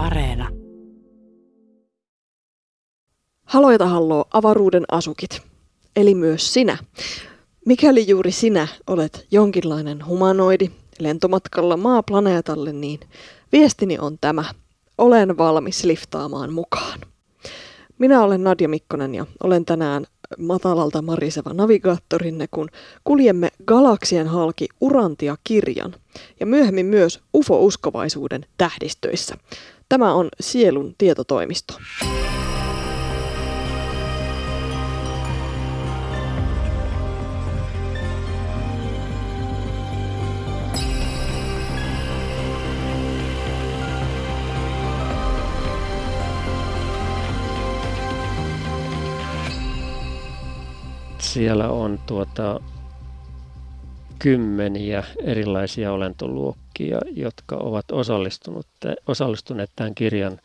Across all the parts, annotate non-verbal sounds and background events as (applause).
Areena. Haloita halloo avaruuden asukit. Eli myös sinä. Mikäli juuri sinä olet jonkinlainen humanoidi lentomatkalla maaplaneetalle, niin viestini on tämä. Olen valmis liftaamaan mukaan. Minä olen Nadja Mikkonen ja olen tänään matalalta mariseva navigaattorinne, kun kuljemme galaksien halki Urantia-kirjan ja myöhemmin myös UFO-uskovaisuuden tähdistöissä. Tämä on Sielun tietotoimisto. Siellä on tuota kymmeniä erilaisia olentoluokkia, jotka ovat osallistuneet tämän kirjan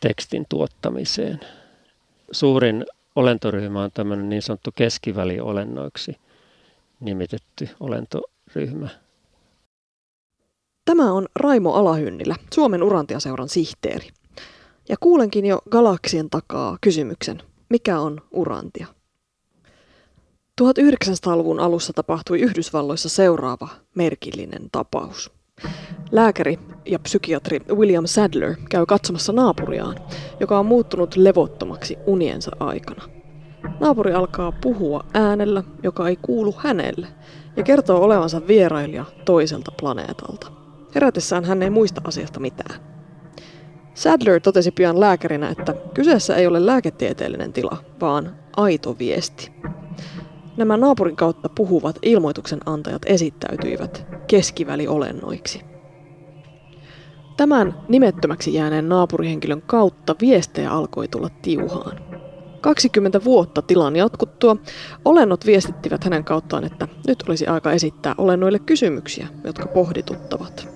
tekstin tuottamiseen. Suurin olentoryhmä on tämmöinen niin sanottu keskiväliolennoiksi nimitetty olentoryhmä. Tämä on Raimo Alahynnilä, Suomen Urantiaseuran sihteeri. Ja kuulenkin jo galaksien takaa kysymyksen, mikä on Urantia? 1900-luvun alussa tapahtui Yhdysvalloissa seuraava merkillinen tapaus. Lääkäri ja psykiatri William Sadler käy katsomassa naapuriaan, joka on muuttunut levottomaksi uniensa aikana. Naapuri alkaa puhua äänellä, joka ei kuulu hänelle, ja kertoo olevansa vierailija toiselta planeetalta. Herätessään hän ei muista asiasta mitään. Sadler totesi pian lääkärinä, että kyseessä ei ole lääketieteellinen tila, vaan aito viesti. Nämä naapurin kautta puhuvat ilmoituksen antajat esittäytyivät keskiväliolennoiksi. Tämän nimettömäksi jääneen naapurihenkilön kautta viestejä alkoi tulla tiuhaan. 20 vuotta tilan jatkuttua olennot viestittivät hänen kauttaan, että nyt olisi aika esittää olennoille kysymyksiä, jotka pohdituttavat.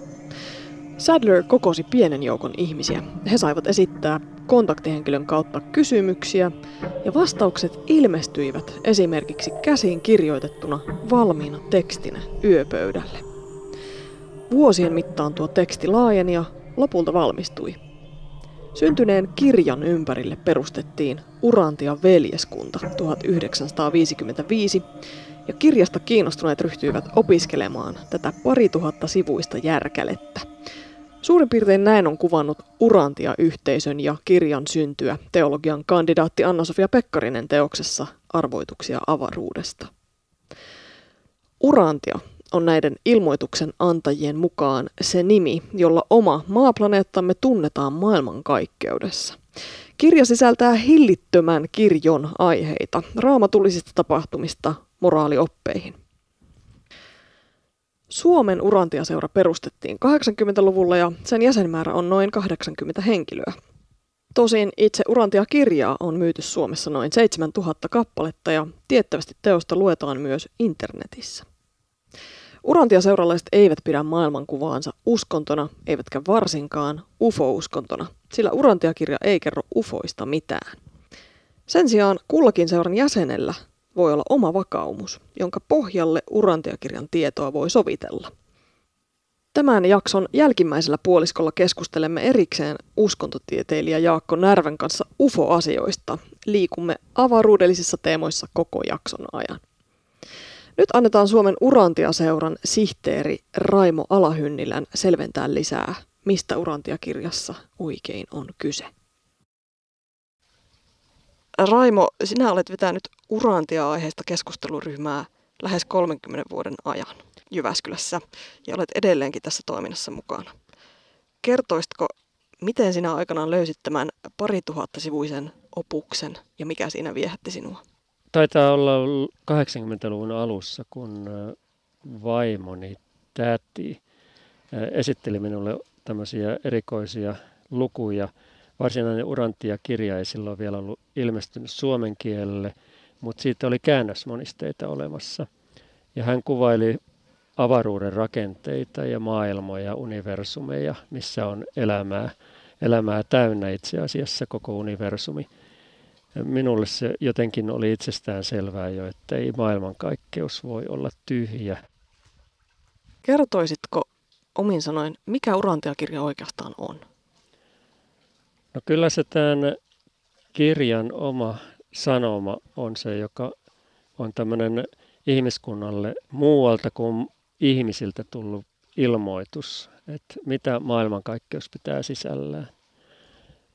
Sadler kokosi pienen joukon ihmisiä. He saivat esittää kontaktihenkilön kautta kysymyksiä ja vastaukset ilmestyivät esimerkiksi käsiin kirjoitettuna valmiina tekstinä yöpöydälle. Vuosien mittaan tuo teksti laajeni ja lopulta valmistui. Syntyneen kirjan ympärille perustettiin Urantia veljeskunta 1955 ja kirjasta kiinnostuneet ryhtyivät opiskelemaan tätä pari tuhatta sivuista järkälettä. Suurin piirtein näin on kuvannut Urantia-yhteisön ja kirjan syntyä teologian kandidaatti Anna-Sofia Pekkarinen teoksessa Arvoituksia avaruudesta. Urantia on näiden ilmoituksen antajien mukaan se nimi, jolla oma maaplaneettamme tunnetaan maailmankaikkeudessa. Kirja sisältää hillittömän kirjon aiheita raamatullisista tapahtumista moraalioppeihin. Suomen Urantiaseura perustettiin 80-luvulla ja sen jäsenmäärä on noin 80 henkilöä. Tosin itse Urantia-kirjaa on myyty Suomessa noin 7000 kappaletta ja tiettävästi teosta luetaan myös internetissä. Urantia-seuralaiset eivät pidä maailmankuvaansa uskontona, eivätkä varsinkaan UFO-uskontona, sillä Urantia-kirja ei kerro UFOista mitään. Sen sijaan kullakin seuran jäsenellä voi olla oma vakaumus, jonka pohjalle Urantiakirjan tietoa voi sovitella. Tämän jakson jälkimmäisellä puoliskolla keskustelemme erikseen uskontotieteilijä Jaakko Närvän kanssa UFO-asioista. Liikumme avaruudellisissa teemoissa koko jakson ajan. Nyt annetaan Suomen Urantia-seuran sihteeri Raimo Alahynnilän selventää lisää, mistä Urantia-kirjassa oikein on kyse. Raimo, sinä olet vetänyt urantia-aiheesta keskusteluryhmää lähes 30 vuoden ajan Jyväskylässä ja olet edelleenkin tässä toiminnassa mukana. Kertoisitko, miten sinä aikanaan löysit tämän pari tuhatta sivuisen opuksen ja mikä siinä viehätti sinua? Taitaa olla 80-luvun alussa, kun vaimoni täti esitteli minulle tämmöisiä erikoisia lukuja – varsinainen Urantia-kirja ei silloin vielä ollut ilmestynyt suomen kielelle, mutta siitä oli käännösmonisteita olemassa. Ja hän kuvaili avaruuden rakenteita ja maailmoja, universumeja, missä on elämää, elämää täynnä itse asiassa koko universumi. Minulle se jotenkin oli itsestään selvää jo, että ei maailmankaikkeus voi olla tyhjä. Kertoisitko omin sanoin, mikä Urantia-kirja oikeastaan on? No kyllä se tämän kirjan oma sanoma on se, joka on tämmöinen ihmiskunnalle muualta kuin ihmisiltä tullut ilmoitus, että mitä maailmankaikkeus pitää sisällään,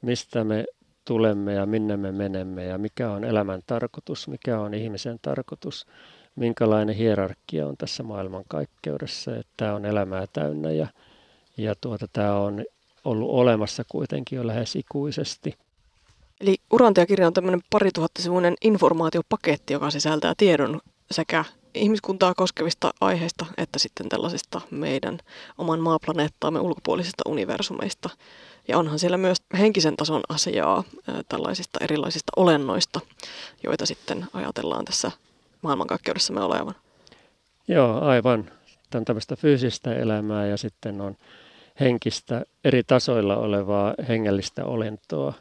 mistä me tulemme ja minne me menemme ja mikä on elämän tarkoitus, mikä on ihmisen tarkoitus, minkälainen hierarkia on tässä maailmankaikkeudessa, että tämä on elämää täynnä ja, ja tuota, tämä on ollut olemassa kuitenkin jo lähes ikuisesti. Eli Urantia-kirja on tämmöinen pari tuhatta sivuinen informaatiopaketti, joka sisältää tiedon sekä ihmiskuntaa koskevista aiheista että sitten tällaisista meidän oman maaplaneettaamme ulkopuolisista universumeista. Ja onhan siellä myös henkisen tason asiaa tällaisista erilaisista olennoista, joita sitten ajatellaan tässä maailmankaikkeudessamme olevan. Joo, aivan. Tämä on tämmöistä fyysistä elämää ja sitten on henkistä eri tasoilla olevaa hengellistä olentoa,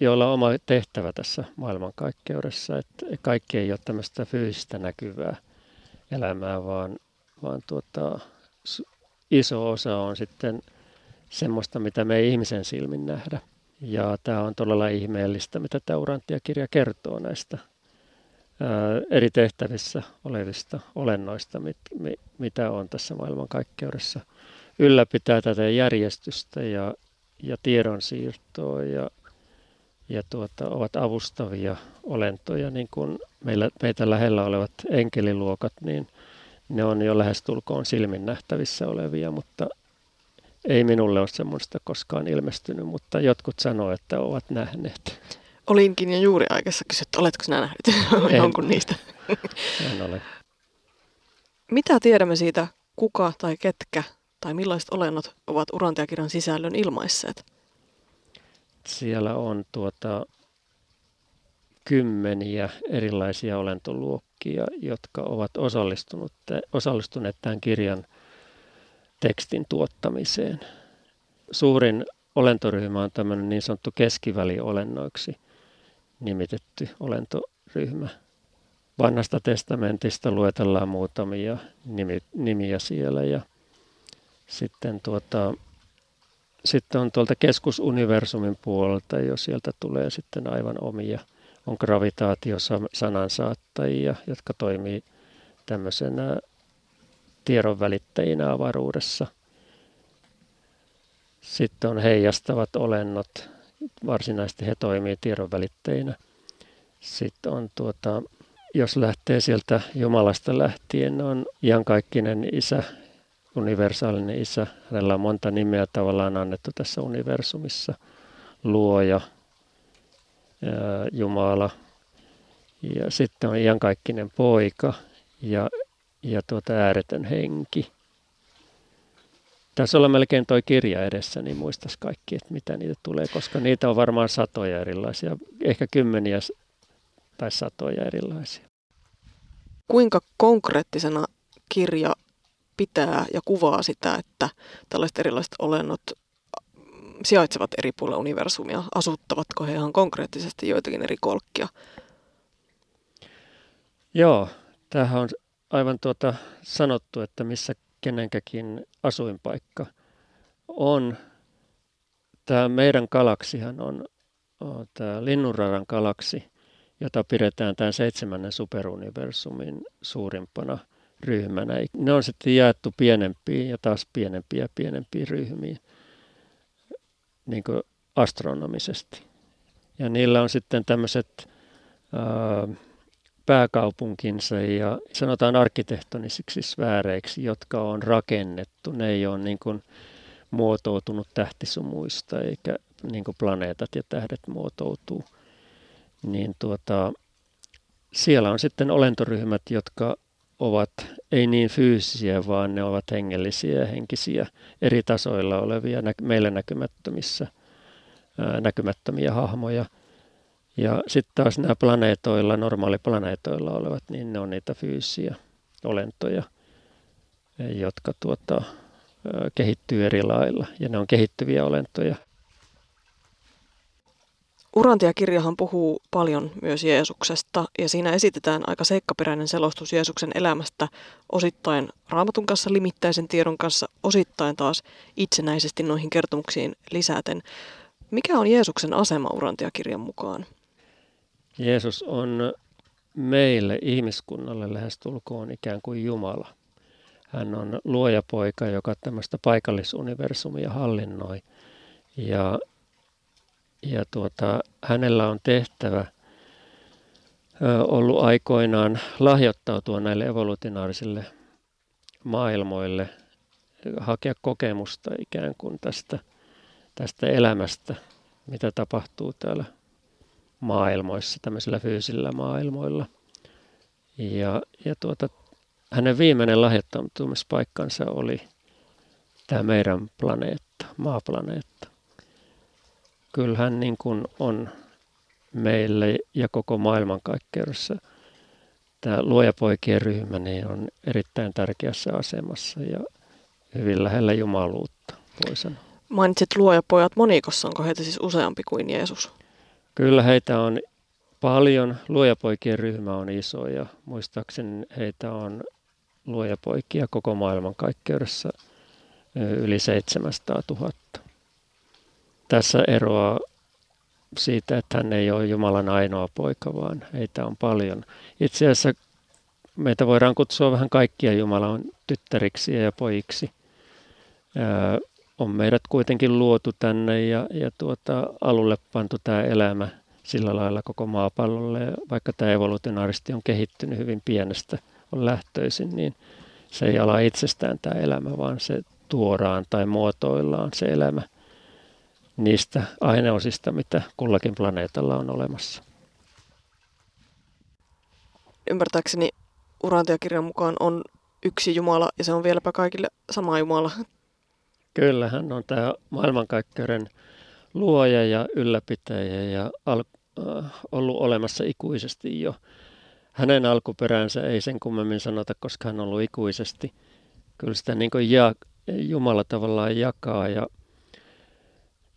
joilla on oma tehtävä tässä maailmankaikkeudessa. Että kaikki ei ole tämmöistä fyysistä näkyvää elämää, vaan, vaan tuota, iso osa on sitten semmoista, mitä me ei ihmisen silmin nähdä. Ja tämä on todella ihmeellistä, mitä tämä Urantia-kirja kertoo näistä eri tehtävissä olevista olennoista, mit, mi, mitä on tässä maailmankaikkeudessa. Ylläpitää tätä järjestystä ja, ja tiedonsiirtoa ja, ja tuota, ovat avustavia olentoja, niin kuin meillä, meitä lähellä olevat enkeliluokat, niin ne on jo lähestulkoon silmin nähtävissä olevia, mutta ei minulle ole semmoista koskaan ilmestynyt, mutta jotkut sanoo, että ovat nähneet. Olinkin jo juuri aikaisessa kysyä, että oletko sinä nähnyt (laughs) jonkun niistä? En ole. Mitä tiedämme siitä, kuka tai ketkä tai millaiset olennot ovat urantiakirjan sisällön ilmaisseet? Siellä on tuota kymmeniä erilaisia olentoluokkia, jotka ovat osallistuneet tämän kirjan tekstin tuottamiseen. Suurin olentoryhmä on tämmöinen niin sanottu keskiväliolennoiksi nimitetty olentoryhmä. Vanhasta testamentista luetellaan muutamia nimi, nimiä siellä ja sitten, tuota, sitten on tuolta keskusuniversumin puolelta, jo sieltä tulee sitten aivan omia. On gravitaatiosanansaattajia, jotka toimii tämmöisenä tiedon välittäjinä avaruudessa. Sitten on heijastavat olennot, varsinaisesti he toimii tiedon välittäjinä. Sitten on tuota, jos lähtee sieltä Jumalasta lähtien, on iankaikkinen isä, universaalinen isä. Hänellä on monta nimeä tavallaan annettu tässä universumissa. Luoja, Jumala. Ja sitten on iankaikkinen poika ja ja tuota ääretön henki. Tässä olla melkein tuo kirja edessä, niin muistas kaikki, että mitä niitä tulee, koska niitä on varmaan satoja erilaisia, ehkä kymmeniä tai satoja erilaisia. Kuinka konkreettisena kirja pitää ja kuvaa sitä, että tällaiset erilaiset olennot sijaitsevat eri puolilla universumia? Asuttavatko he ihan konkreettisesti joitakin eri kolkkia? Joo, tämähän on aivan tuota sanottu, että missä kenenkäkin asuinpaikka on. Tämä meidän galaksihan on, on tämä Linnunradan galaksi, jota pidetään tämän seitsemännen superuniversumin suurimpana ryhmänä. Ne on sitten jaettu pienempiin ja taas pienempiä ja pienempiin ryhmiin niin kuin astronomisesti. Ja niillä on sitten tämmöiset pääkaupunkinsa ja sanotaan arkkitehtonisiksi sfääreiksi, jotka on rakennettu. Ne ei ole niin kuin muotoutunut tähtisumuista eikä niin kuin planeetat ja tähdet muotoutuu. Niin tuota, siellä on sitten olentoryhmät, jotka ovat ei niin fyysisiä, vaan ne ovat hengellisiä ja henkisiä eri tasoilla olevia meille näkymättömissä, näkymättömiä hahmoja – ja sitten taas nämä planeetoilla, normaaliplaneetoilla olevat, niin ne on niitä fyysisiä olentoja, jotka tuota, kehittyy eri lailla. Ja ne on kehittyviä olentoja. Urantia-kirjahan puhuu paljon myös Jeesuksesta ja siinä esitetään aika seikkaperäinen selostus Jeesuksen elämästä osittain raamatun kanssa limittäisen tiedon kanssa, osittain taas itsenäisesti noihin kertomuksiin lisäten. Mikä on Jeesuksen asema Urantiakirjan mukaan? Jeesus on meille, ihmiskunnalle lähestulkoon ikään kuin Jumala. Hän on luojapoika, joka tämmöistä paikallisuniversumia hallinnoi. Ja, ja tuota, hänellä on tehtävä ollut aikoinaan lahjoittautua näille evolutionaarisille maailmoille, hakea kokemusta ikään kuin tästä, tästä elämästä, mitä tapahtuu täällä maailmoissa, tämmöisillä fyysillä maailmoilla. Ja, ja tuota, hänen viimeinen lahjoittautumispaikkansa oli tämä meidän planeetta, maaplaneetta. Kyllähän niin kuin on meille ja koko maailmankaikkeudessa tämä luojapoikien ryhmä niin on erittäin tärkeässä asemassa ja hyvin lähellä jumaluutta, voi sanoa. Mainitsit luojapojat monikossa, onko heitä siis useampi kuin Jeesus? Kyllä heitä on paljon. Luojapoikien ryhmä on iso ja muistaakseni heitä on luojapoikia koko maailman kaikkeudessa yli 700 000. Tässä eroaa siitä, että hän ei ole Jumalan ainoa poika, vaan heitä on paljon. Itse asiassa meitä voidaan kutsua vähän kaikkia Jumalan tyttäriksi ja pojiksi. On meidät kuitenkin luotu tänne ja, ja tuota, alulle pantu tämä elämä sillä lailla koko maapallolle. Vaikka tämä evolutionaaristi on kehittynyt hyvin pienestä, on lähtöisin, niin se ei ala itsestään tämä elämä, vaan se tuodaan tai muotoillaan se elämä niistä aineosista, mitä kullakin planeetalla on olemassa. Ymmärtääkseni Urantiakirjan mukaan on yksi Jumala ja se on vieläpä kaikille sama Jumala. Kyllä, hän on tämä maailmankaikkeuden luoja ja ylläpitäjä ja al- äh, ollut olemassa ikuisesti jo. Hänen alkuperänsä ei sen kummemmin sanota, koska hän on ollut ikuisesti. Kyllä sitä niin kuin ja, Jumala tavallaan jakaa ja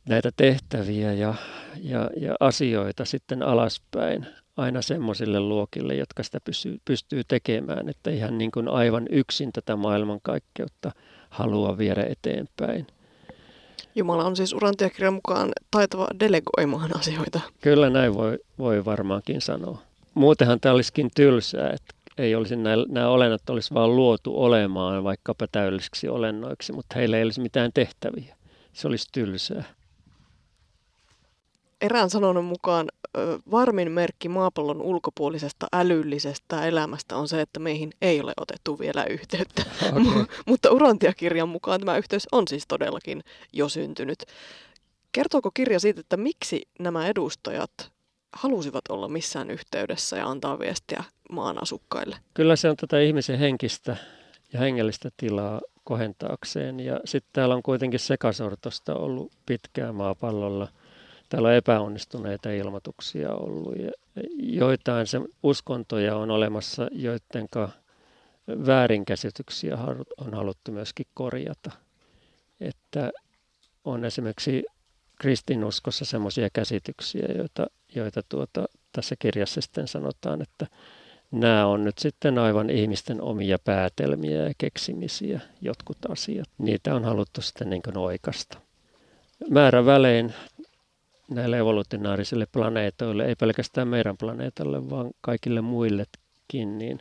näitä tehtäviä ja, ja, ja asioita sitten alaspäin aina semmoisille luokille, jotka sitä pysyy, pystyy tekemään, että ihan niin kuin aivan yksin tätä maailmankaikkeutta halua viedä eteenpäin. Jumala on siis urantiakirjan mukaan taitava delegoimaan asioita. Kyllä näin voi, voi varmaankin sanoa. Muutenhan tämä olisikin tylsää, että ei olisi nämä, nämä olennot olisi vaan luotu olemaan vaikkapa täydellisiksi olennoiksi, mutta heillä ei olisi mitään tehtäviä. Se olisi tylsää. Erään sanonnan mukaan varmin merkki maapallon ulkopuolisesta älyllisestä elämästä on se, että meihin ei ole otettu vielä yhteyttä. Okay. (laughs) Mutta Urantia-kirjan mukaan tämä yhteys on siis todellakin jo syntynyt. Kertooko kirja siitä, että miksi nämä edustajat halusivat olla missään yhteydessä ja antaa viestiä maan asukkaille? Kyllä se on tätä ihmisen henkistä ja hengellistä tilaa kohentaakseen. Ja sitten täällä on kuitenkin sekasortosta ollut pitkään maapallolla – täällä on epäonnistuneita ilmoituksia ollut ja joitain se uskontoja on olemassa, joiden väärinkäsityksiä on haluttu myöskin korjata. Että on esimerkiksi kristinuskossa semmoisia käsityksiä, joita, joita tuota, tässä kirjassa sitten sanotaan, että nämä on nyt sitten aivan ihmisten omia päätelmiä ja keksimisiä, jotkut asiat. Niitä on haluttu sitten niin oikasta. Määrävälein näille evolutionaarisille planeetoille, ei pelkästään meidän planeetalle, vaan kaikille muillekin, niin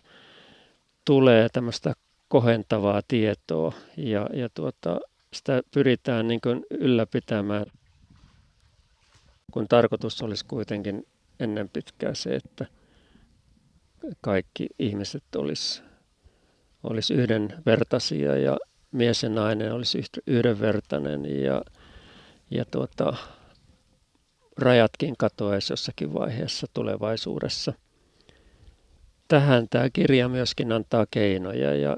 tulee tämmöistä kohentavaa tietoa. Ja, ja tuota, sitä pyritään niin kuin ylläpitämään, kun tarkoitus olisi kuitenkin ennen pitkää se, että kaikki ihmiset olisi, olisi yhdenvertaisia ja mies ja nainen olisi yhdenvertainen ja, ja tuota, rajatkin katoaisi jossakin vaiheessa tulevaisuudessa. Tähän tämä kirja myöskin antaa keinoja ja,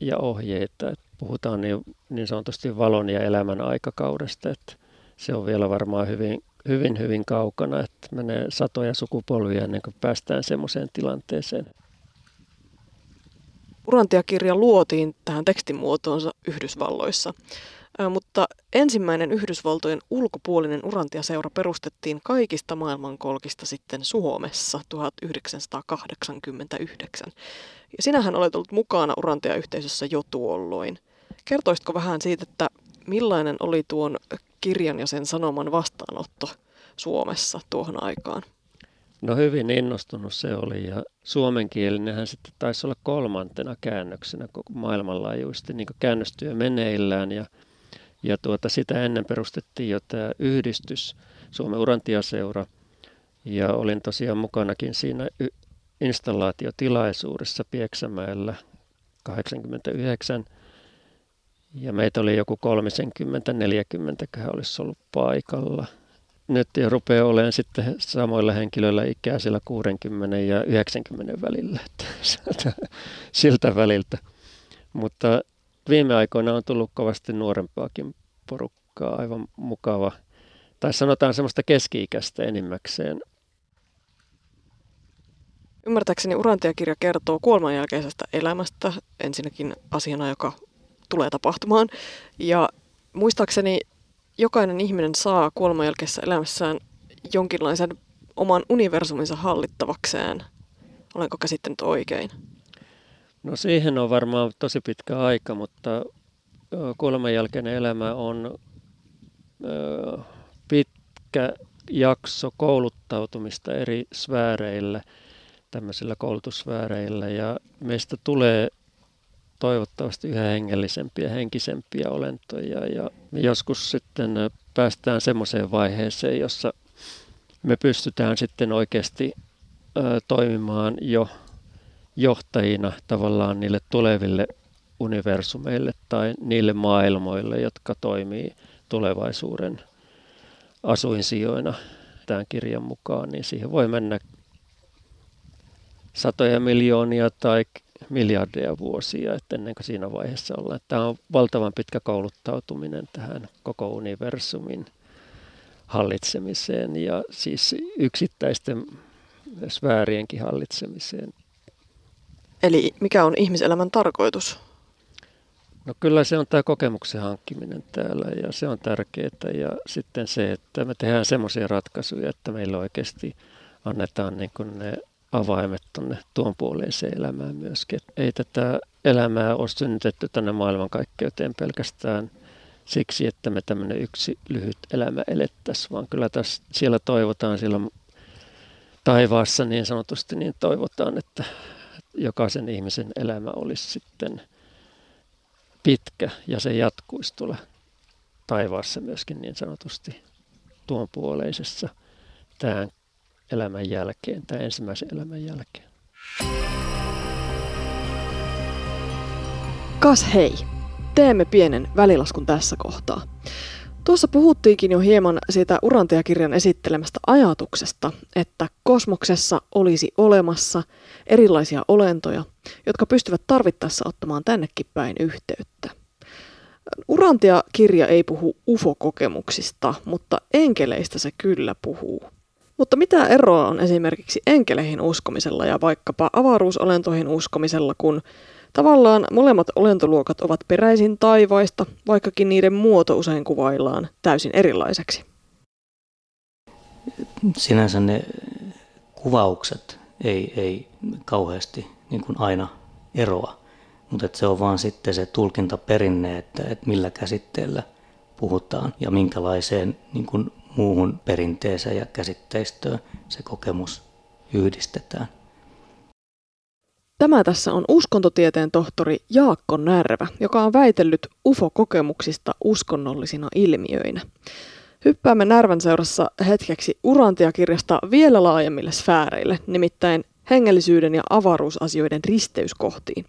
ja ohjeita. Että puhutaan niin, niin sanotusti valon ja elämän aikakaudesta, että se on vielä varmaan hyvin, hyvin, hyvin kaukana, että menee satoja sukupolvia ennen kuin päästään semmoiseen tilanteeseen. Urantiakirja luotiin tähän tekstimuotoonsa Yhdysvalloissa. Mutta ensimmäinen Yhdysvaltojen ulkopuolinen urantiaseura perustettiin kaikista maailmankolkista sitten Suomessa 1989. Ja sinähän olet ollut mukana urantia-yhteisössä jo tuolloin. Kertoisitko vähän siitä, että millainen oli tuon kirjan ja sen sanoman vastaanotto Suomessa tuohon aikaan? No hyvin innostunut se oli ja suomenkielinenhän sitten taisi olla kolmantena käännöksenä koko maailmanlaajuisesti niin käännöstyö meneillään ja, ja tuota, sitä ennen perustettiin jo tämä yhdistys, Suomen Urantiaseura. Ja olin tosiaan mukanakin siinä y- installaatiotilaisuudessa Pieksämäellä 89 ja meitä oli joku 30-40 olisi ollut paikalla – nyt jo rupeaa olemaan sitten samoilla henkilöillä ikää siellä 60 ja 90 välillä, (laughs) siltä väliltä. Mutta viime aikoina on tullut kovasti nuorempaakin porukkaa, aivan mukava. Tai sanotaan semmoista keski-ikäistä enimmäkseen. Ymmärtääkseni Urantiakirja kertoo kuoleman jälkeisestä elämästä, ensinnäkin asiana, joka tulee tapahtumaan. Ja muistaakseni jokainen ihminen saa kuoleman jälkeisessä elämässään jonkinlaisen oman universuminsa hallittavakseen. Olenko käsittänyt oikein? No siihen on varmaan tosi pitkä aika, mutta kuoleman jälkeinen elämä on pitkä jakso kouluttautumista eri sfääreillä, tämmöisillä koulutussfääreillä ja meistä tulee toivottavasti yhä hengellisempiä, henkisempiä olentoja. Ja me joskus sitten päästään semmoiseen vaiheeseen, jossa me pystytään sitten oikeasti toimimaan jo johtajina tavallaan niille tuleville universumeille tai niille maailmoille, jotka toimii tulevaisuuden asuinsijoina tämän kirjan mukaan, niin siihen voi mennä satoja miljoonia tai miljardeja vuosia, että ennen kuin siinä vaiheessa ollaan. Tämä on valtavan pitkä kouluttautuminen tähän koko universumin hallitsemiseen ja siis yksittäisten sfäärienkin hallitsemiseen. Eli mikä on ihmiselämän tarkoitus? No kyllä se on tämä kokemuksen hankkiminen täällä ja se on tärkeää ja sitten se, että me tehdään semmoisia ratkaisuja, että meillä oikeasti annetaan niin kuin ne avaimet tuonne tuon puoleiseen elämään myöskin. Ei tätä elämää ole synnytetty tänne maailmankaikkeuteen pelkästään siksi, että me tämmöinen yksi lyhyt elämä elettäisiin, vaan kyllä tässä, siellä toivotaan siellä taivaassa niin sanotusti, niin toivotaan, että jokaisen ihmisen elämä olisi sitten pitkä ja se jatkuisi tuolla taivaassa myöskin niin sanotusti tuon puoleisessa tämän elämän jälkeen tai ensimmäisen elämän jälkeen. Kas hei, teemme pienen välilaskun tässä kohtaa. Tuossa puhuttiinkin jo hieman siitä Urantia-kirjan esittelemästä ajatuksesta, että kosmoksessa olisi olemassa erilaisia olentoja, jotka pystyvät tarvittaessa ottamaan tännekin päin yhteyttä. Urantia-kirja ei puhu UFO-kokemuksista, mutta enkeleistä se kyllä puhuu. Mutta mitä eroa on esimerkiksi enkeleihin uskomisella ja vaikkapa avaruusolentoihin uskomisella, kun tavallaan molemmat olentoluokat ovat peräisin taivaista, vaikkakin niiden muoto usein kuvaillaan täysin erilaiseksi? Sinänsä ne kuvaukset ei, ei kauheasti niin kuin aina eroa, mutta se on vaan sitten se tulkintaperinne, että, että millä käsitteellä puhutaan ja minkälaiseen niin kuin muuhun perinteeseen ja käsitteistöön se kokemus yhdistetään. Tämä tässä on uskontotieteen tohtori Jaakko Närvä, joka on väitellyt UFO-kokemuksista uskonnollisina ilmiöinä. Hyppäämme Närvän seurassa hetkeksi Urantia-kirjasta vielä laajemmille sfääreille, nimittäin hengellisyyden ja avaruusasioiden risteyskohtiin.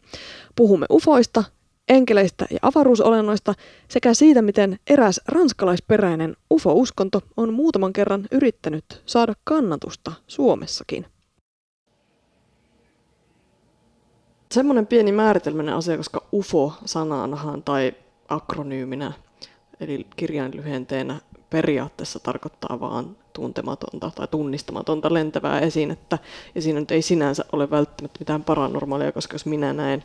Puhumme ufoista, enkeleistä ja avaruusolennoista sekä siitä, miten eräs ranskalaisperäinen UFO-uskonto on muutaman kerran yrittänyt saada kannatusta Suomessakin. Semmoinen pieni määritelmäinen asia, koska UFO-sananahan tai akronyyminä, eli kirjainlyhenteenä periaatteessa tarkoittaa vaan tuntematonta tai tunnistamatonta lentävää esinettä. Ja siinä nyt ei sinänsä ole välttämättä mitään paranormaalia, koska jos minä näen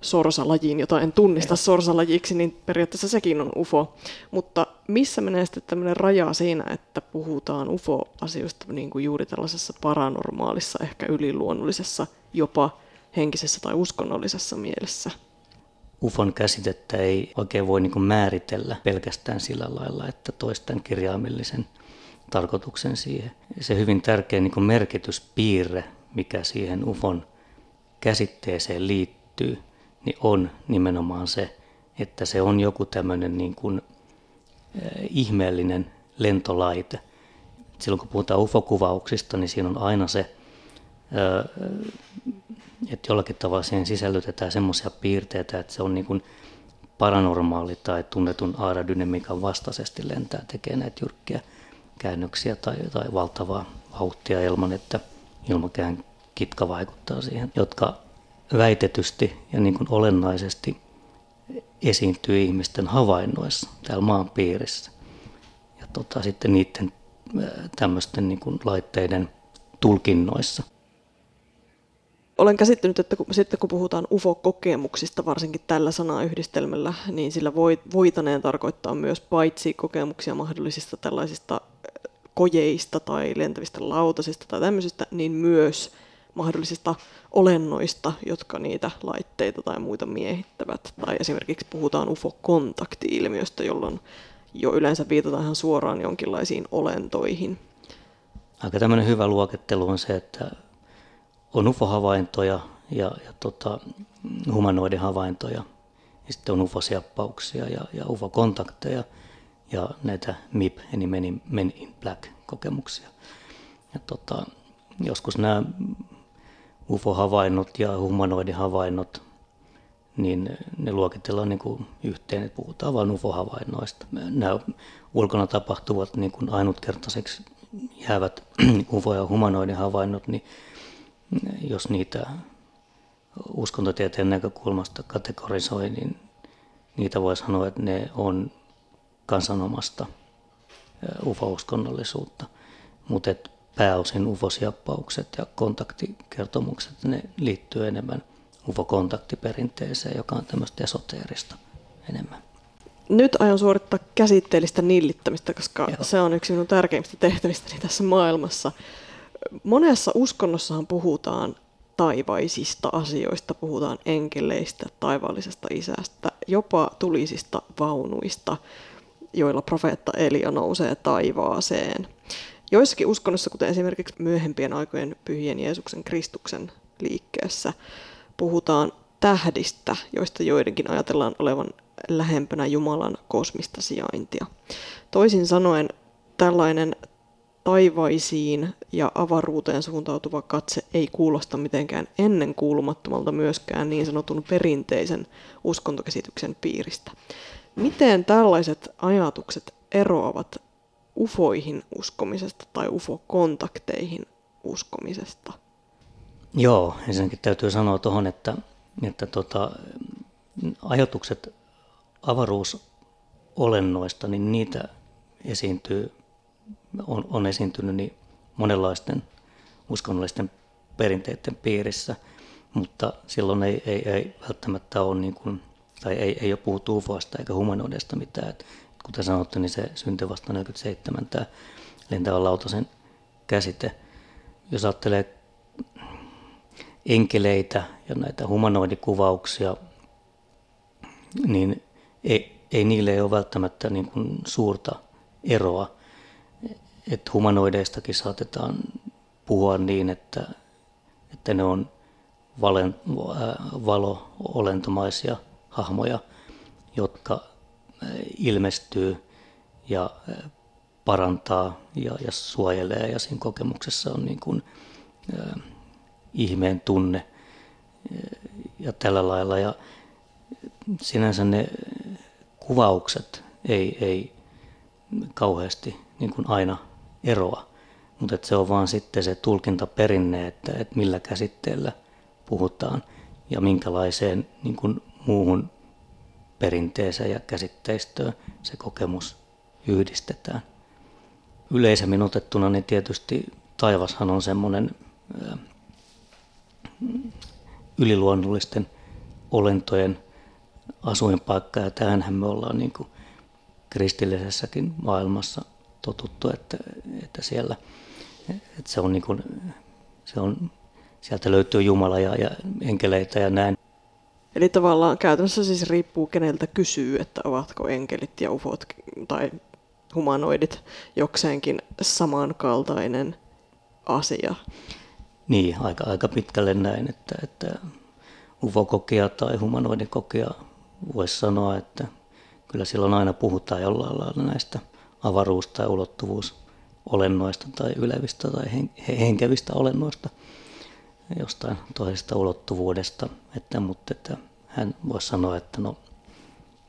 sorsalajiin, jota en tunnista sorsalajiksi, niin periaatteessa sekin on UFO. Mutta missä menee sitten tämmöinen raja siinä, että puhutaan UFO-asioista niin kuin juuri tällaisessa paranormaalissa, ehkä yliluonnollisessa, jopa henkisessä tai uskonnollisessa mielessä? UFON käsitettä ei oikein voi niin määritellä pelkästään sillä lailla, että toistan kirjaimellisen tarkoituksen siihen. Se hyvin tärkeä niin merkityspiirre, mikä siihen UFON käsitteeseen liittyy, niin on nimenomaan se, että se on joku tämmöinen niin kuin, ihmeellinen lentolaite. Silloin kun puhutaan UFO-kuvauksista, niin siinä on aina se, että jollakin tavalla siihen sisällytetään semmoisia piirteitä, että se on niin kuin paranormaali tai tunnetun aerodynamiikan vastaisesti lentää, tekee näitä jyrkkiä käännöksiä tai, tai valtavaa vauhtia ilman, että ilmakään kitka vaikuttaa siihen, jotka väitetysti ja niin kuin olennaisesti esiintyy ihmisten havainnoissa täällä maan piirissä. Ja tota, sitten niiden tämmöisten niin kuin laitteiden tulkinnoissa. Olen käsittänyt, että kun, sitten kun puhutaan UFO-kokemuksista, varsinkin tällä sanayhdistelmällä, niin sillä voitaneen tarkoittaa myös paitsi kokemuksia mahdollisista tällaisista kojeista tai lentävistä lautasista tai tämmöisistä, niin myös mahdollisista olennoista, jotka niitä laitteita tai muita miehittävät. Tai esimerkiksi puhutaan UFO-kontakti-ilmiöstä, jolloin jo yleensä viitataan ihan suoraan jonkinlaisiin olentoihin. Aika tämmöinen hyvä luokittelu on se, että on UFO-havaintoja ja, ja tota, humanoidin havaintoja, ja sitten on UFO-siappauksia ja, ja UFO-kontakteja ja näitä MIP, eli Men in, Men in Black-kokemuksia. Ja tota, joskus nämä UFO-havainnot ja humanoidin havainnot, niin ne luokitellaan niin kuin yhteen, että puhutaan vain UFO-havainnoista. Nämä ulkona tapahtuvat niin kuin ainutkertaiseksi jäävät (clears throat) UFO- ja humanoidin havainnot, niin jos niitä uskontotieteen näkökulmasta kategorisoi, niin niitä voi sanoa, että ne on kansanomasta UFO-uskonnollisuutta. Mutta pääosin UFO-siappaukset ja kontaktikertomukset, ne liittyy enemmän UFO-kontaktiperinteeseen, joka on tämmöistä esoteerista enemmän. Nyt aion suorittaa käsitteellistä nillittämistä, koska Joo. se on yksi minun tärkeimmistä tehtävistäni tässä maailmassa. Monessa uskonnossahan puhutaan taivaisista asioista, puhutaan enkeleistä, taivaallisesta isästä, jopa tulisista vaunuista, joilla profeetta Elia nousee taivaaseen. Joissakin uskonnossa, kuten esimerkiksi myöhempien aikojen pyhien Jeesuksen Kristuksen liikkeessä, puhutaan tähdistä, joista joidenkin ajatellaan olevan lähempänä Jumalan kosmista sijaintia. Toisin sanoen tällainen taivaisiin ja avaruuteen suuntautuva katse ei kuulosta mitenkään ennen kuulumattomalta myöskään niin sanotun perinteisen uskontokäsityksen piiristä. Miten tällaiset ajatukset eroavat ufoihin uskomisesta tai ufo-kontakteihin uskomisesta? Joo, ensinnäkin täytyy sanoa tuohon, että, että tota, ajatukset avaruusolennoista, niin niitä esiintyy, on, on esiintynyt niin monenlaisten uskonnollisten perinteiden piirissä, mutta silloin ei, ei, ei välttämättä ole, niin kuin, tai ei, ei ole puhuttu ufoista eikä humanoidesta mitään. Et kuten sanottu, niin se syntyi vasta 47 tämä lentävän lautasen käsite. Jos ajattelee enkeleitä ja näitä humanoidikuvauksia, niin ei, ei niille ole välttämättä niin kuin suurta eroa. Että humanoideistakin saatetaan puhua niin, että, että ne on valen, valo-olentomaisia hahmoja, jotka ilmestyy ja parantaa ja, ja suojelee ja siinä kokemuksessa on niin kuin, äh, ihmeen tunne ja tällä lailla. Ja sinänsä ne kuvaukset ei, ei kauheasti niin kuin aina eroa, mutta se on vaan sitten se tulkintaperinne, että, että millä käsitteellä puhutaan ja minkälaiseen niin kuin muuhun perinteeseen ja käsitteistöön se kokemus yhdistetään. Yleisemmin otettuna niin tietysti taivashan on semmoinen yliluonnollisten olentojen asuinpaikka ja tähänhän me ollaan niin kuin kristillisessäkin maailmassa totuttu, että, että siellä että se on niin kuin, se on, sieltä löytyy Jumala ja, ja enkeleitä ja näin. Eli tavallaan käytännössä siis riippuu keneltä kysyy, että ovatko enkelit ja ufot tai humanoidit jokseenkin samankaltainen asia. Niin, aika, aika pitkälle näin, että, että ufokokija tai humanoidikokija voisi sanoa, että kyllä silloin aina puhutaan jollain lailla näistä avaruus- tai ulottuvuusolennoista tai ylevistä tai henkevistä olennoista jostain toisesta ulottuvuudesta, että, mutta että hän voisi sanoa, että, no,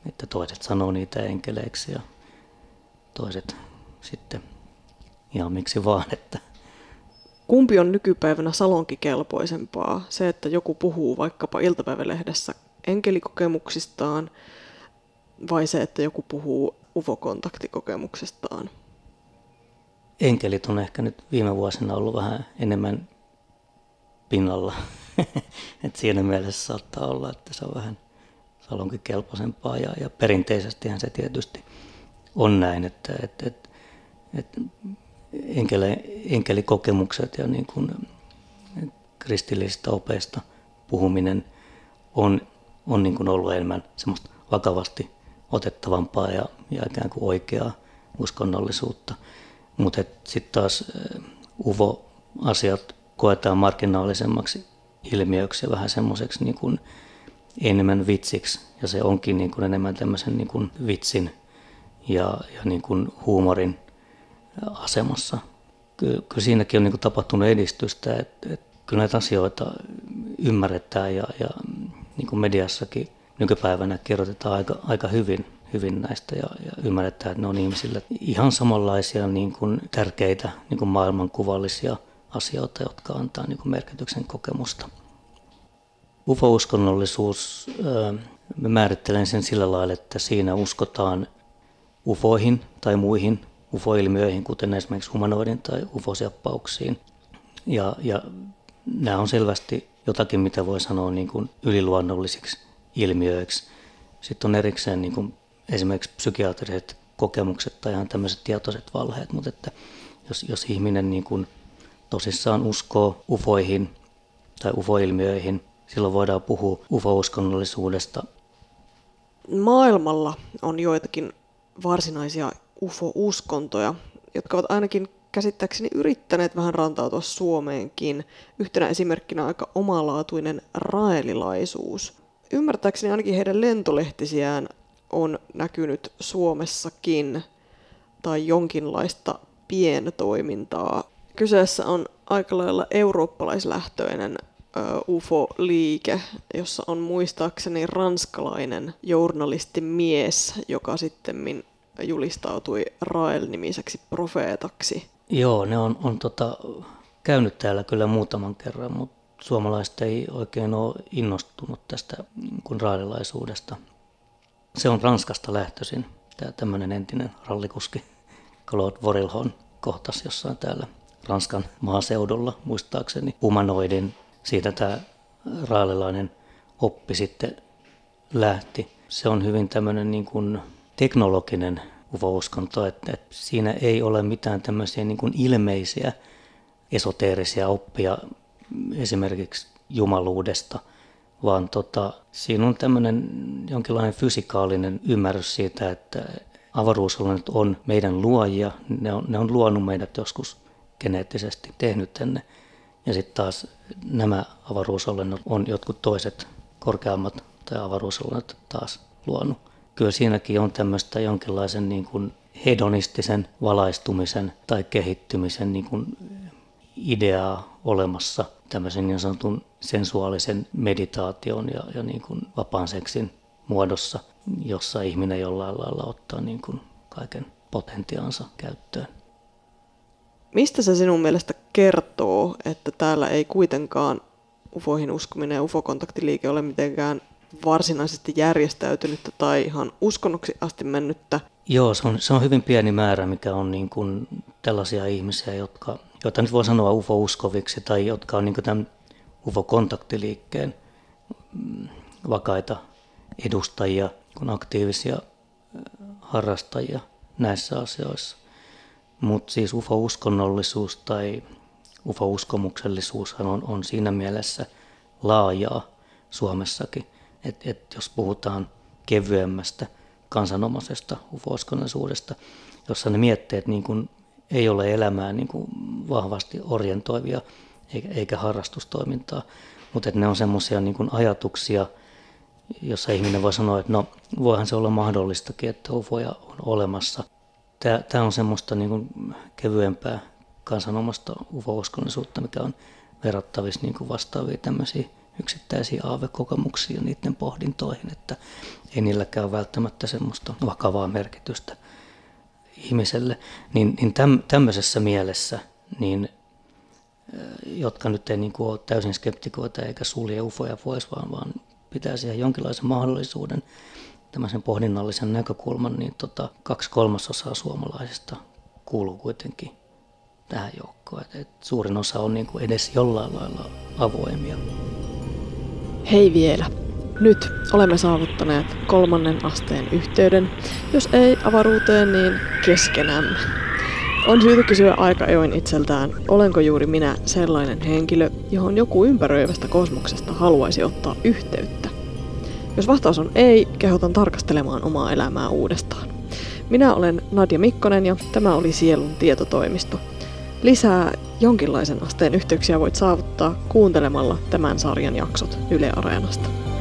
että toiset sanoo niitä enkeleiksi ja toiset sitten ihan miksi vaan, että Kumpi on nykypäivänä salonkikelpoisempaa? Se, että joku puhuu vaikkapa iltapäivälehdessä enkelikokemuksistaan vai se, että joku puhuu ufokontaktikokemuksestaan? Enkelit on ehkä nyt viime vuosina ollut vähän enemmän pinnalla. (laughs) Et siinä mielessä saattaa olla, että se on vähän salonkikelpoisempaa ja, ja perinteisestihän se tietysti on näin, että, että, että, että enkele, enkelikokemukset ja niin kuin kristillisistä opeista puhuminen on, on niin kuin ollut enemmän semmoista vakavasti otettavampaa ja, ja ikään kuin oikeaa uskonnollisuutta. Mutta sitten taas UVO-asiat koetaan marginaalisemmaksi ilmiöksi ja vähän semmoiseksi niin kuin enemmän vitsiksi. Ja se onkin niin kuin enemmän tämmöisen niin kuin vitsin ja, ja niin kuin huumorin asemassa. Kyllä, kyllä siinäkin on niin kuin tapahtunut edistystä, että, että kyllä näitä asioita ymmärretään ja, ja niin kuin mediassakin nykypäivänä kirjoitetaan aika, aika hyvin, hyvin näistä ja, ja ymmärretään, että ne on ihmisille ihan samanlaisia niin kuin tärkeitä niin kuin maailmankuvallisia asioita, jotka antaa niin kuin merkityksen kokemusta. UFO-uskonnollisuus, mä määrittelen sen sillä lailla, että siinä uskotaan ufoihin tai muihin UFO-ilmiöihin, kuten esimerkiksi humanoidin tai ufosiappauksiin. Ja, ja nämä on selvästi jotakin, mitä voi sanoa niin kuin yliluonnollisiksi ilmiöiksi. Sitten on erikseen niin kuin esimerkiksi psykiatriset kokemukset tai ihan tämmöiset tietoiset valheet, mutta että jos, jos ihminen niin kuin tosissaan uskoo ufoihin tai ufoilmiöihin, silloin voidaan puhua ufo-uskonnollisuudesta. Maailmalla on joitakin varsinaisia UFO-uskontoja, jotka ovat ainakin käsittääkseni yrittäneet vähän rantautua Suomeenkin. Yhtenä esimerkkinä aika omalaatuinen raelilaisuus. Ymmärtääkseni ainakin heidän lentolehtisiään on näkynyt Suomessakin tai jonkinlaista pientoimintaa. Kyseessä on aika lailla eurooppalaislähtöinen UFO-liike, jossa on muistaakseni ranskalainen journalistimies, joka sitten julistautui Rael-nimiseksi profeetaksi. Joo, ne on, on tota, käynyt täällä kyllä muutaman kerran, mutta suomalaiset ei oikein ole innostunut tästä niin kuin raalilaisuudesta. Se on Ranskasta lähtöisin, tämä tämmöinen entinen rallikuski Claude Vorilhon kohtas jossain täällä Ranskan maaseudulla, muistaakseni humanoidin. Siitä tämä raalilainen oppi sitten lähti. Se on hyvin tämmöinen niin kuin teknologinen ufo-uskonto, että, että siinä ei ole mitään tämmöisiä niin kuin ilmeisiä esoteerisia oppia esimerkiksi jumaluudesta, vaan tota, siinä on tämmöinen jonkinlainen fysikaalinen ymmärrys siitä, että avaruusolennot on meidän luojia, ne on, ne on luonut meidät joskus geneettisesti tehnyt tänne. Ja sitten taas nämä avaruusolennot on jotkut toiset korkeammat tai avaruusolennot taas luonut. Kyllä siinäkin on tämmöistä jonkinlaisen niin kuin hedonistisen valaistumisen tai kehittymisen niin kuin ideaa olemassa tämmöisen niin sanotun sensuaalisen meditaation ja, ja niin kuin vapaan seksin muodossa, jossa ihminen jollain lailla ottaa niin kuin kaiken potentiaansa käyttöön. Mistä se sinun mielestä kertoo, että täällä ei kuitenkaan ufoihin uskominen ja ufokontaktiliike ole mitenkään varsinaisesti järjestäytynyttä tai ihan uskonnoksi asti mennyttä? Joo, se on, se on hyvin pieni määrä, mikä on niin kuin tällaisia ihmisiä, jotka, joita nyt voi sanoa ufo-uskoviksi tai jotka on niin tämän ufo-kontaktiliikkeen mm, vakaita edustajia, kun aktiivisia harrastajia näissä asioissa. Mutta siis ufo-uskonnollisuus tai ufo-uskomuksellisuus on, on siinä mielessä laajaa Suomessakin, että et jos puhutaan kevyemmästä kansanomaisesta ufo-uskonnollisuudesta, jossa ne mietteet niin kuin ei ole elämää niin kuin vahvasti orientoivia eikä, harrastustoimintaa, mutta ne on semmoisia niin ajatuksia, jossa ihminen voi sanoa, että no voihan se olla mahdollistakin, että ufoja on olemassa. Tämä on semmoista niin kuin kevyempää kansanomasta ufo-uskonnollisuutta, mikä on verrattavissa niin kuin vastaavia tämmöisiä yksittäisiä aavekokemuksia niiden pohdintoihin, että ei niilläkään välttämättä semmoista vakavaa merkitystä ihmiselle. Niin, niin täm, tämmöisessä mielessä, niin, jotka nyt ei niin kuin ole täysin skeptikoita eikä sulje ufoja pois, vaan, vaan pitää siihen jonkinlaisen mahdollisuuden, tämmöisen pohdinnallisen näkökulman, niin tota, kaksi kolmasosaa suomalaisista kuuluu kuitenkin tähän joukkoon. Et, et suurin osa on niin kuin edes jollain lailla avoimia. Hei vielä. Nyt olemme saavuttaneet kolmannen asteen yhteyden, jos ei avaruuteen, niin keskenämme. On syytä kysyä aika ajoin itseltään, olenko juuri minä sellainen henkilö, johon joku ympäröivästä kosmoksesta haluaisi ottaa yhteyttä. Jos vastaus on ei, kehotan tarkastelemaan omaa elämää uudestaan. Minä olen Nadia Mikkonen ja tämä oli Sielun tietotoimisto. Lisää jonkinlaisen asteen yhteyksiä voit saavuttaa kuuntelemalla tämän sarjan jaksot Yle Areenasta.